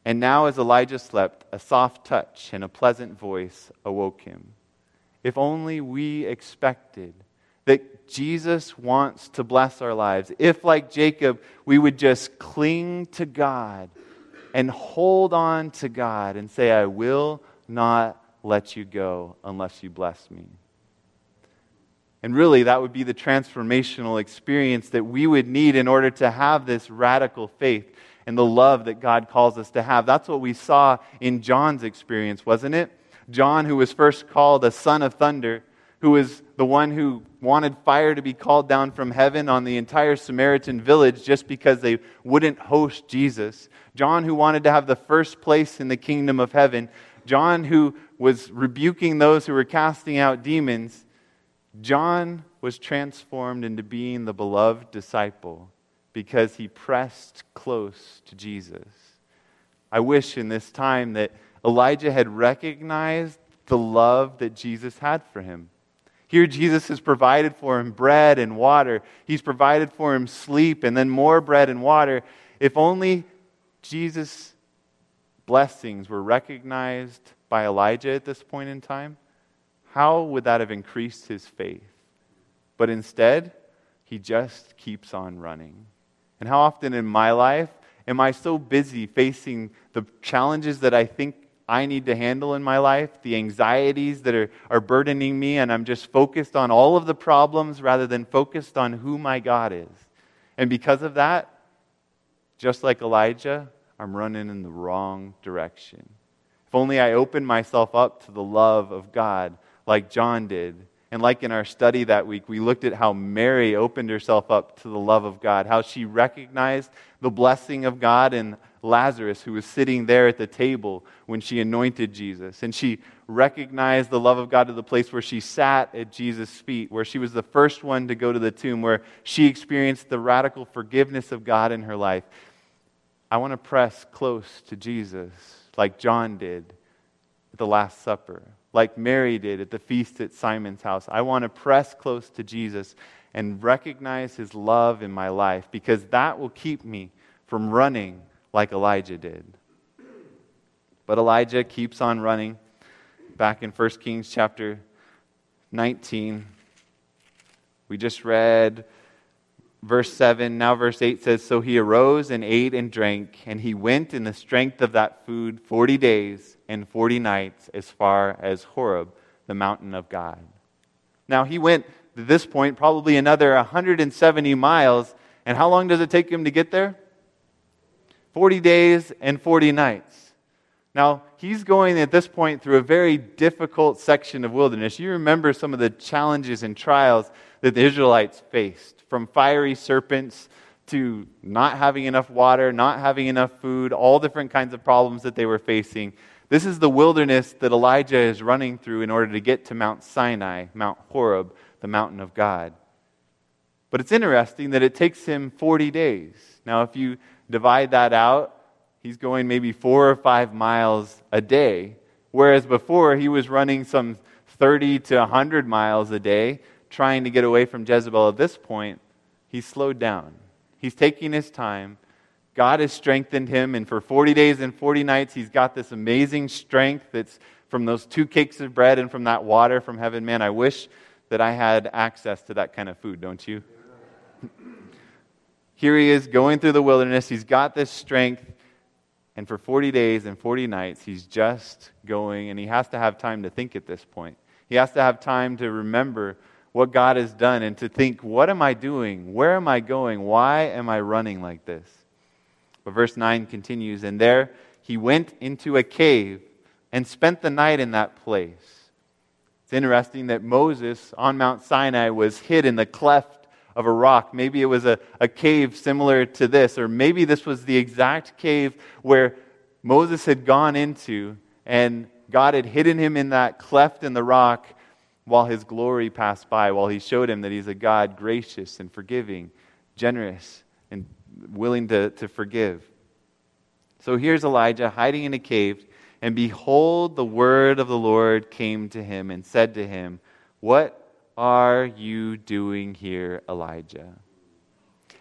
And now, as Elijah slept, a soft touch and a pleasant voice awoke him. If only we expected that Jesus wants to bless our lives. If, like Jacob, we would just cling to God and hold on to God and say, I will not let you go unless you bless me. And really, that would be the transformational experience that we would need in order to have this radical faith and the love that God calls us to have. That's what we saw in John's experience, wasn't it? John, who was first called a son of thunder, who was the one who wanted fire to be called down from heaven on the entire Samaritan village just because they wouldn't host Jesus. John, who wanted to have the first place in the kingdom of heaven. John, who was rebuking those who were casting out demons. John was transformed into being the beloved disciple because he pressed close to Jesus. I wish in this time that Elijah had recognized the love that Jesus had for him. Here, Jesus has provided for him bread and water. He's provided for him sleep and then more bread and water. If only Jesus' blessings were recognized by Elijah at this point in time, how would that have increased his faith? But instead, he just keeps on running. And how often in my life am I so busy facing the challenges that I think I need to handle in my life, the anxieties that are, are burdening me, and I'm just focused on all of the problems rather than focused on who my God is. And because of that, just like Elijah, I'm running in the wrong direction. If only I opened myself up to the love of God like John did, and like in our study that week, we looked at how Mary opened herself up to the love of God, how she recognized the blessing of God in Lazarus, who was sitting there at the table when she anointed Jesus. And she recognized the love of God to the place where she sat at Jesus' feet, where she was the first one to go to the tomb, where she experienced the radical forgiveness of God in her life. I want to press close to Jesus like John did at the Last Supper like Mary did at the feast at Simon's house. I want to press close to Jesus and recognize his love in my life because that will keep me from running like Elijah did. But Elijah keeps on running. Back in 1 Kings chapter 19, we just read verse 7. Now, verse 8 says So he arose and ate and drank, and he went in the strength of that food 40 days and 40 nights as far as Horeb, the mountain of God. Now, he went to this point probably another 170 miles. And how long does it take him to get there? 40 days and 40 nights. Now, he's going at this point through a very difficult section of wilderness. You remember some of the challenges and trials that the Israelites faced from fiery serpents to not having enough water, not having enough food, all different kinds of problems that they were facing. This is the wilderness that Elijah is running through in order to get to Mount Sinai, Mount Horeb, the mountain of God. But it's interesting that it takes him 40 days. Now, if you divide that out, he's going maybe four or five miles a day, whereas before he was running some 30 to 100 miles a day trying to get away from Jezebel. At this point, he's slowed down. He's taking his time. God has strengthened him, and for 40 days and 40 nights, he's got this amazing strength that's from those two cakes of bread and from that water from heaven. Man, I wish that I had access to that kind of food, don't you? Here he is going through the wilderness. He's got this strength, and for 40 days and 40 nights, he's just going, and he has to have time to think at this point. He has to have time to remember what God has done and to think, what am I doing? Where am I going? Why am I running like this? But verse 9 continues, and there he went into a cave and spent the night in that place. It's interesting that Moses on Mount Sinai was hid in the cleft of a rock. Maybe it was a, a cave similar to this, or maybe this was the exact cave where Moses had gone into and God had hidden him in that cleft in the rock while his glory passed by, while he showed him that he's a God gracious and forgiving, generous, and willing to, to forgive. So here's Elijah hiding in a cave, and behold, the word of the Lord came to him and said to him, What are you doing here, Elijah?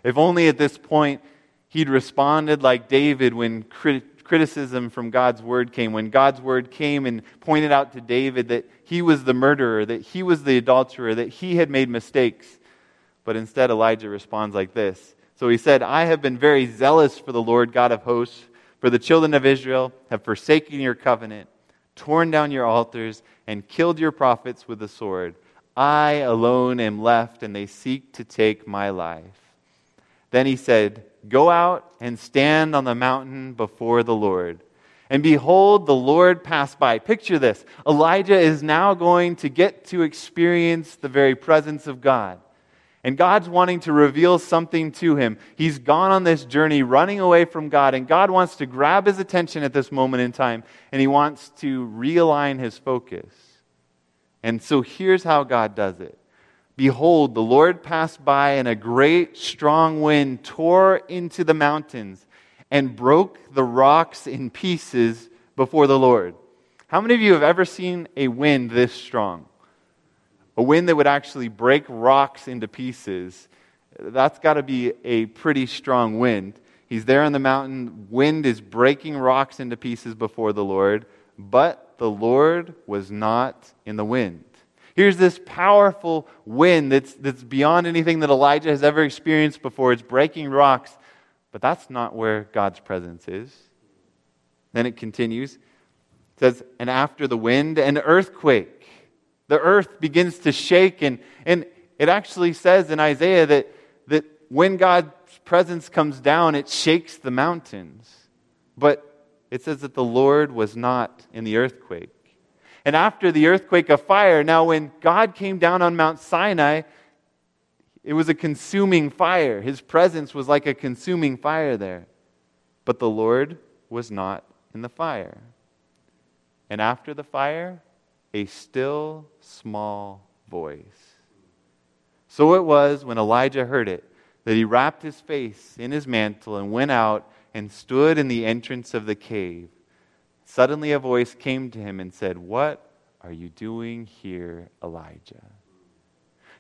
If only at this point he'd responded like David when criticism from God's word came, when God's word came and pointed out to David that he was the murderer, that he was the adulterer, that he had made mistakes. But instead, Elijah responds like this. So he said, I have been very zealous for the Lord God of hosts, for the children of Israel have forsaken your covenant, torn down your altars, and killed your prophets with the sword. I alone am left, and they seek to take my life. Then he said, Go out and stand on the mountain before the Lord. And behold, the Lord passed by. Picture this Elijah is now going to get to experience the very presence of God. And God's wanting to reveal something to him. He's gone on this journey running away from God, and God wants to grab his attention at this moment in time, and he wants to realign his focus. And so here's how God does it Behold, the Lord passed by, and a great strong wind tore into the mountains and broke the rocks in pieces before the Lord. How many of you have ever seen a wind this strong? A wind that would actually break rocks into pieces. That's got to be a pretty strong wind. He's there on the mountain. Wind is breaking rocks into pieces before the Lord, but the Lord was not in the wind. Here's this powerful wind that's, that's beyond anything that Elijah has ever experienced before. It's breaking rocks, but that's not where God's presence is. Then it continues. It says, And after the wind, an earthquake. The earth begins to shake. And, and it actually says in Isaiah that, that when God's presence comes down, it shakes the mountains. But it says that the Lord was not in the earthquake. And after the earthquake, a fire. Now, when God came down on Mount Sinai, it was a consuming fire. His presence was like a consuming fire there. But the Lord was not in the fire. And after the fire, a still small voice. So it was when Elijah heard it that he wrapped his face in his mantle and went out and stood in the entrance of the cave. Suddenly a voice came to him and said, What are you doing here, Elijah?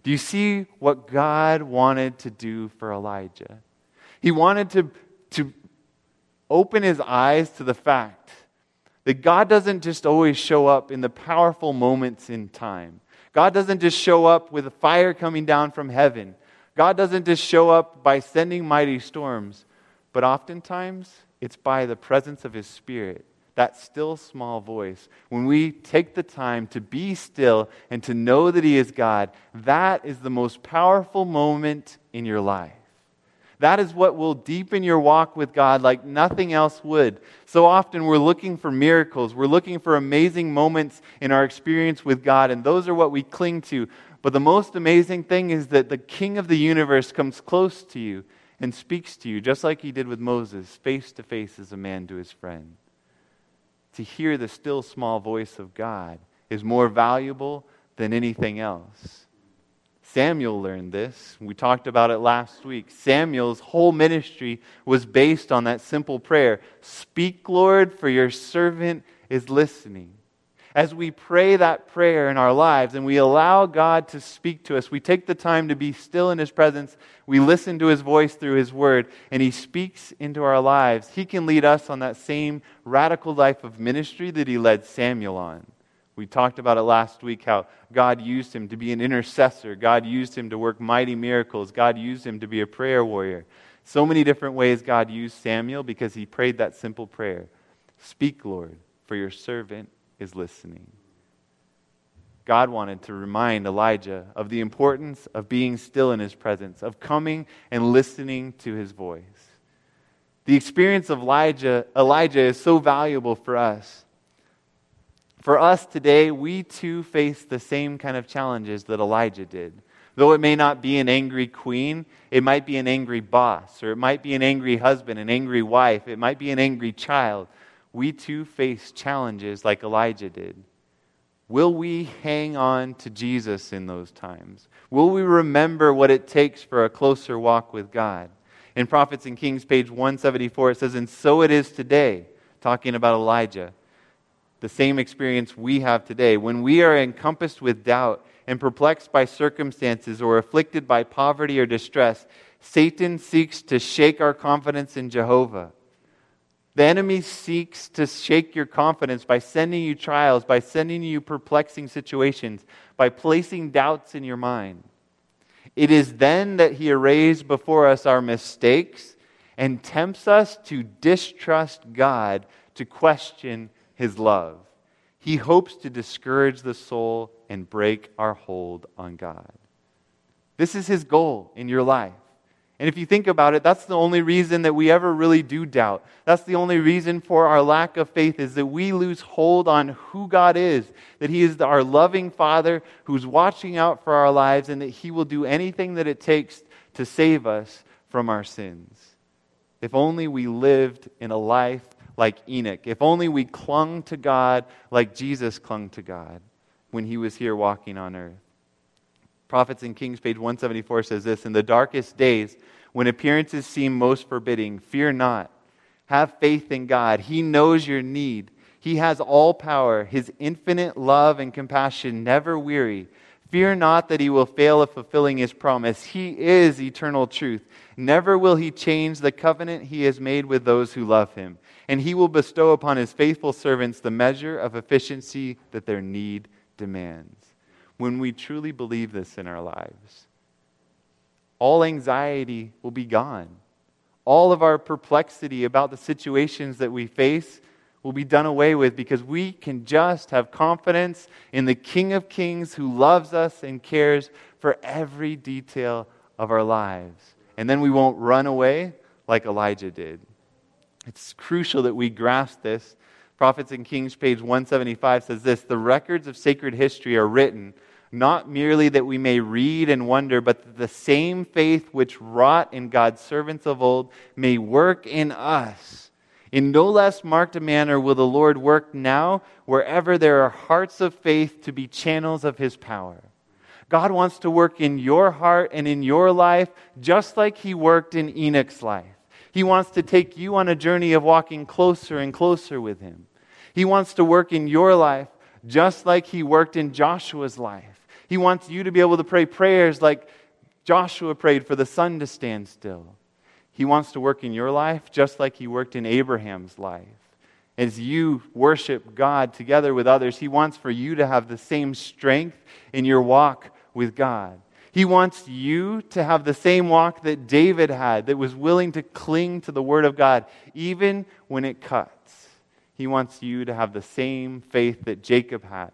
Do you see what God wanted to do for Elijah? He wanted to, to open his eyes to the fact that God doesn't just always show up in the powerful moments in time. God doesn't just show up with a fire coming down from heaven. God doesn't just show up by sending mighty storms, but oftentimes it's by the presence of His Spirit that still small voice, when we take the time to be still and to know that He is God, that is the most powerful moment in your life. That is what will deepen your walk with God like nothing else would. So often we're looking for miracles, we're looking for amazing moments in our experience with God, and those are what we cling to. But the most amazing thing is that the King of the universe comes close to you and speaks to you, just like he did with Moses, face to face as a man to his friend to hear the still small voice of God is more valuable than anything else. Samuel learned this. We talked about it last week. Samuel's whole ministry was based on that simple prayer Speak, Lord, for your servant is listening as we pray that prayer in our lives and we allow God to speak to us, we take the time to be still in His presence, we listen to His voice through His Word, and He speaks into our lives, He can lead us on that same radical life of ministry that He led Samuel on. We talked about it last week how God used him to be an intercessor. God used him to work mighty miracles. God used him to be a prayer warrior. So many different ways God used Samuel because he prayed that simple prayer Speak, Lord, for your servant is listening. God wanted to remind Elijah of the importance of being still in his presence, of coming and listening to his voice. The experience of Elijah, Elijah is so valuable for us. For us today, we too face the same kind of challenges that Elijah did. Though it may not be an angry queen, it might be an angry boss, or it might be an angry husband, an angry wife, it might be an angry child we too face challenges like Elijah did. Will we hang on to Jesus in those times? Will we remember what it takes for a closer walk with God? In Prophets and Kings, page 174, it says, And so it is today, talking about Elijah. The same experience we have today. When we are encompassed with doubt and perplexed by circumstances or afflicted by poverty or distress, Satan seeks to shake our confidence in Jehovah. The enemy seeks to shake your confidence by sending you trials, by sending you perplexing situations, by placing doubts in your mind. It is then that he arrays before us our mistakes and tempts us to distrust God, to question his love. He hopes to discourage the soul and break our hold on God. This is his goal in your life. And if you think about it, that's the only reason that we ever really do doubt. That's the only reason for our lack of faith is that we lose hold on who God is, that He is our loving Father who's watching out for our lives, and that He will do anything that it takes to save us from our sins. If only we lived in a life like Enoch. If only we clung to God like Jesus clung to God when He was here walking on earth. Prophets and Kings, page 174 says this In the darkest days, when appearances seem most forbidding, fear not. Have faith in God. He knows your need. He has all power. His infinite love and compassion never weary. Fear not that he will fail of fulfilling his promise. He is eternal truth. Never will he change the covenant he has made with those who love him. And he will bestow upon his faithful servants the measure of efficiency that their need demands when we truly believe this in our lives, all anxiety will be gone. All of our perplexity about the situations that we face will be done away with because we can just have confidence in the King of Kings who loves us and cares for every detail of our lives. And then we won't run away like Elijah did. It's crucial that we grasp this. Prophets and Kings, page 175 says this The records of sacred history are written not merely that we may read and wonder, but that the same faith which wrought in God's servants of old may work in us. In no less marked a manner will the Lord work now wherever there are hearts of faith to be channels of his power. God wants to work in your heart and in your life just like he worked in Enoch's life. He wants to take you on a journey of walking closer and closer with him. He wants to work in your life just like he worked in Joshua's life. He wants you to be able to pray prayers like Joshua prayed for the sun to stand still. He wants to work in your life just like he worked in Abraham's life. As you worship God together with others, he wants for you to have the same strength in your walk with God. He wants you to have the same walk that David had, that was willing to cling to the Word of God, even when it cuts. He wants you to have the same faith that Jacob had,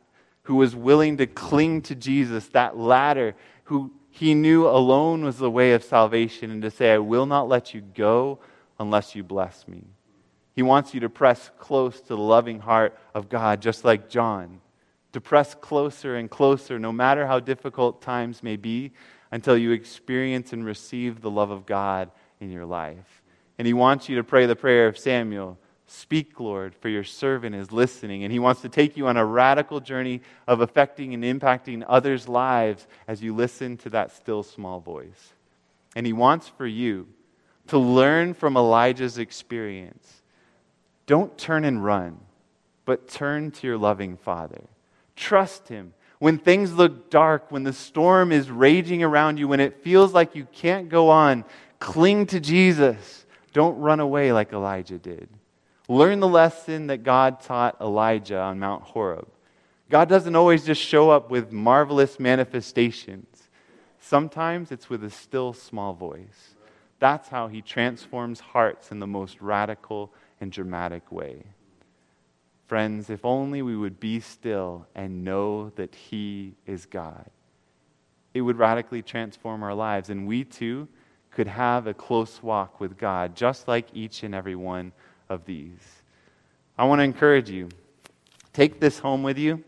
who was willing to cling to Jesus, that ladder, who he knew alone was the way of salvation, and to say, I will not let you go unless you bless me. He wants you to press close to the loving heart of God, just like John. To press closer and closer, no matter how difficult times may be, until you experience and receive the love of God in your life. And he wants you to pray the prayer of Samuel Speak, Lord, for your servant is listening. And he wants to take you on a radical journey of affecting and impacting others' lives as you listen to that still small voice. And he wants for you to learn from Elijah's experience. Don't turn and run, but turn to your loving Father. Trust him. When things look dark, when the storm is raging around you, when it feels like you can't go on, cling to Jesus. Don't run away like Elijah did. Learn the lesson that God taught Elijah on Mount Horeb. God doesn't always just show up with marvelous manifestations. Sometimes it's with a still small voice. That's how he transforms hearts in the most radical and dramatic way. Friends, if only we would be still and know that he is God, it would radically transform our lives, and we too could have a close walk with God, just like each and every one of these. I want to encourage you take this home with you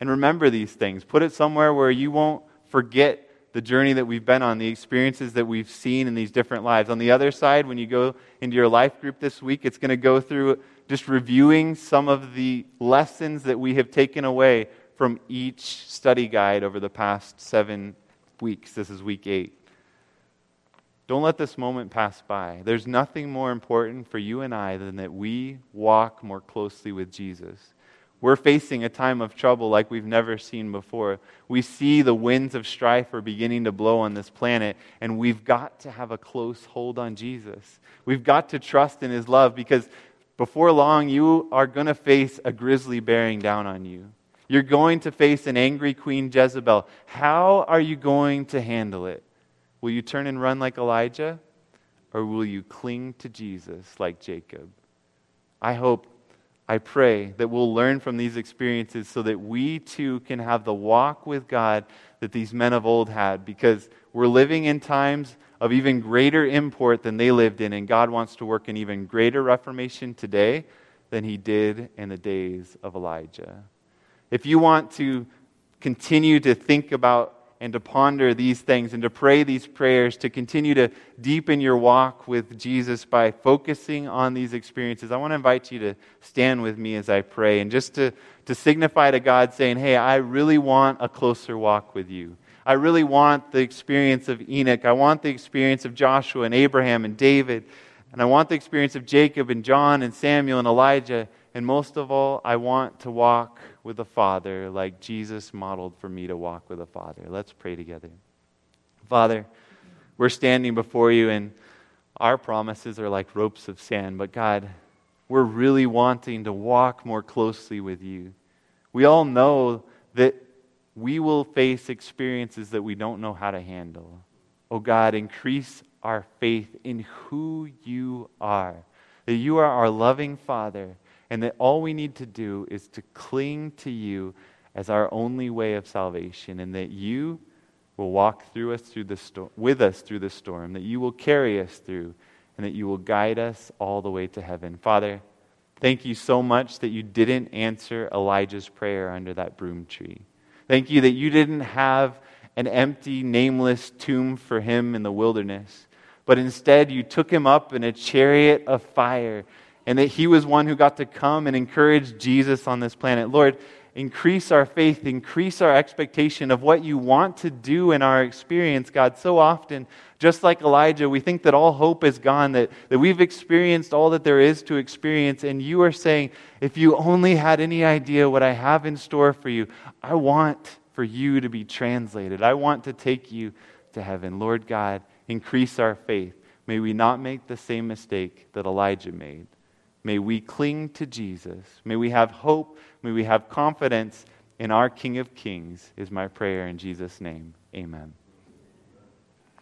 and remember these things. Put it somewhere where you won't forget the journey that we've been on, the experiences that we've seen in these different lives. On the other side, when you go into your life group this week, it's going to go through just reviewing some of the lessons that we have taken away from each study guide over the past seven weeks. This is week eight. Don't let this moment pass by. There's nothing more important for you and I than that we walk more closely with Jesus. We're facing a time of trouble like we've never seen before. We see the winds of strife are beginning to blow on this planet, and we've got to have a close hold on Jesus. We've got to trust in his love because before long, you are going to face a grizzly bearing down on you. You're going to face an angry Queen Jezebel. How are you going to handle it? Will you turn and run like Elijah? Or will you cling to Jesus like Jacob? I hope I pray that we'll learn from these experiences so that we too can have the walk with God that these men of old had because we're living in times of even greater import than they lived in, and God wants to work an even greater reformation today than he did in the days of Elijah. If you want to continue to think about and to ponder these things and to pray these prayers, to continue to deepen your walk with Jesus by focusing on these experiences, I want to invite you to stand with me as I pray and just to, to signify to God saying, Hey, I really want a closer walk with you. I really want the experience of Enoch. I want the experience of Joshua and Abraham and David. And I want the experience of Jacob and John and Samuel and Elijah. And most of all, I want to walk with the Father like Jesus modeled for me to walk with the Father. Let's pray together. Father, we're standing before you, and our promises are like ropes of sand. But God, we're really wanting to walk more closely with you. We all know that we will face experiences that we don't know how to handle. Oh God, increase our faith in who you are, that you are our loving Father, and that all we need to do is to cling to you as our only way of salvation, and that you will walk through us through the sto- with us through the storm, that you will carry us through, and that you will guide us all the way to heaven. Father, thank you so much that you didn't answer Elijah's prayer under that broom tree. Thank you that you didn't have an empty, nameless tomb for him in the wilderness, but instead you took him up in a chariot of fire, and that he was one who got to come and encourage Jesus on this planet. Lord, increase our faith, increase our expectation of what you want to do in our experience, God. So often, just like Elijah, we think that all hope is gone, that, that we've experienced all that there is to experience. And you are saying, if you only had any idea what I have in store for you, I want for you to be translated. I want to take you to heaven. Lord God, increase our faith. May we not make the same mistake that Elijah made. May we cling to Jesus. May we have hope. May we have confidence in our King of Kings, is my prayer in Jesus' name. Amen.